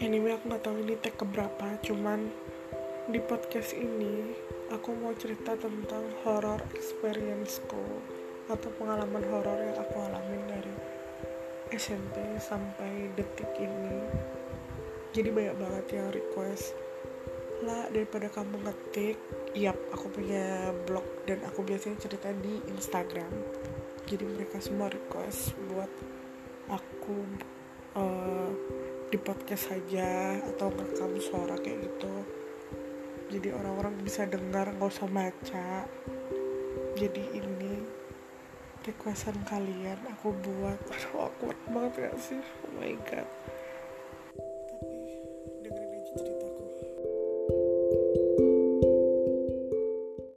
anyway aku nggak tahu ini tag keberapa cuman di podcast ini aku mau cerita tentang horror experienceku atau pengalaman horor yang aku alamin dari SMP sampai detik ini. Jadi banyak banget yang request lah daripada kamu ngetik yap aku punya blog dan aku biasanya cerita di Instagram. Jadi mereka semua request buat aku di podcast saja atau ngerekam suara kayak gitu. Jadi orang-orang bisa dengar nggak usah baca. Jadi ini requestan kalian aku buat. Aduh awkward banget gak sih? Oh my god